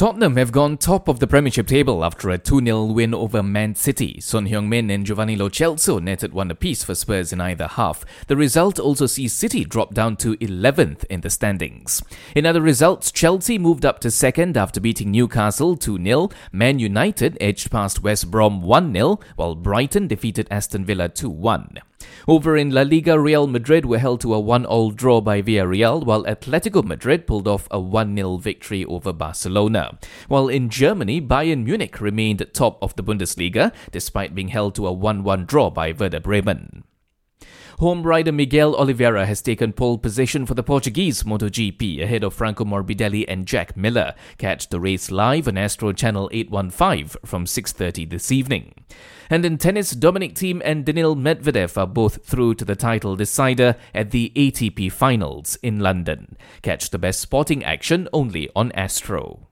Tottenham have gone top of the Premiership table after a 2 0 win over Man City. Son Heung-min and Giovanni Lo Celso netted one apiece for Spurs in either half. The result also sees City drop down to 11th in the standings. In other results, Chelsea moved up to second after beating Newcastle 2 0. Man United edged past West Brom 1 0, while Brighton defeated Aston Villa 2 1. Over in La Liga, Real Madrid were held to a 1-all draw by Villarreal, while Atletico Madrid pulled off a 1-0 victory over Barcelona. While in Germany, Bayern Munich remained top of the Bundesliga, despite being held to a 1-1 draw by Werder Bremen. Home rider Miguel Oliveira has taken pole position for the Portuguese MotoGP ahead of Franco Morbidelli and Jack Miller. Catch the race live on Astro Channel 815 from 6:30 this evening. And in tennis, Dominic Thiem and Daniil Medvedev are both through to the title decider at the ATP Finals in London. Catch the best sporting action only on Astro.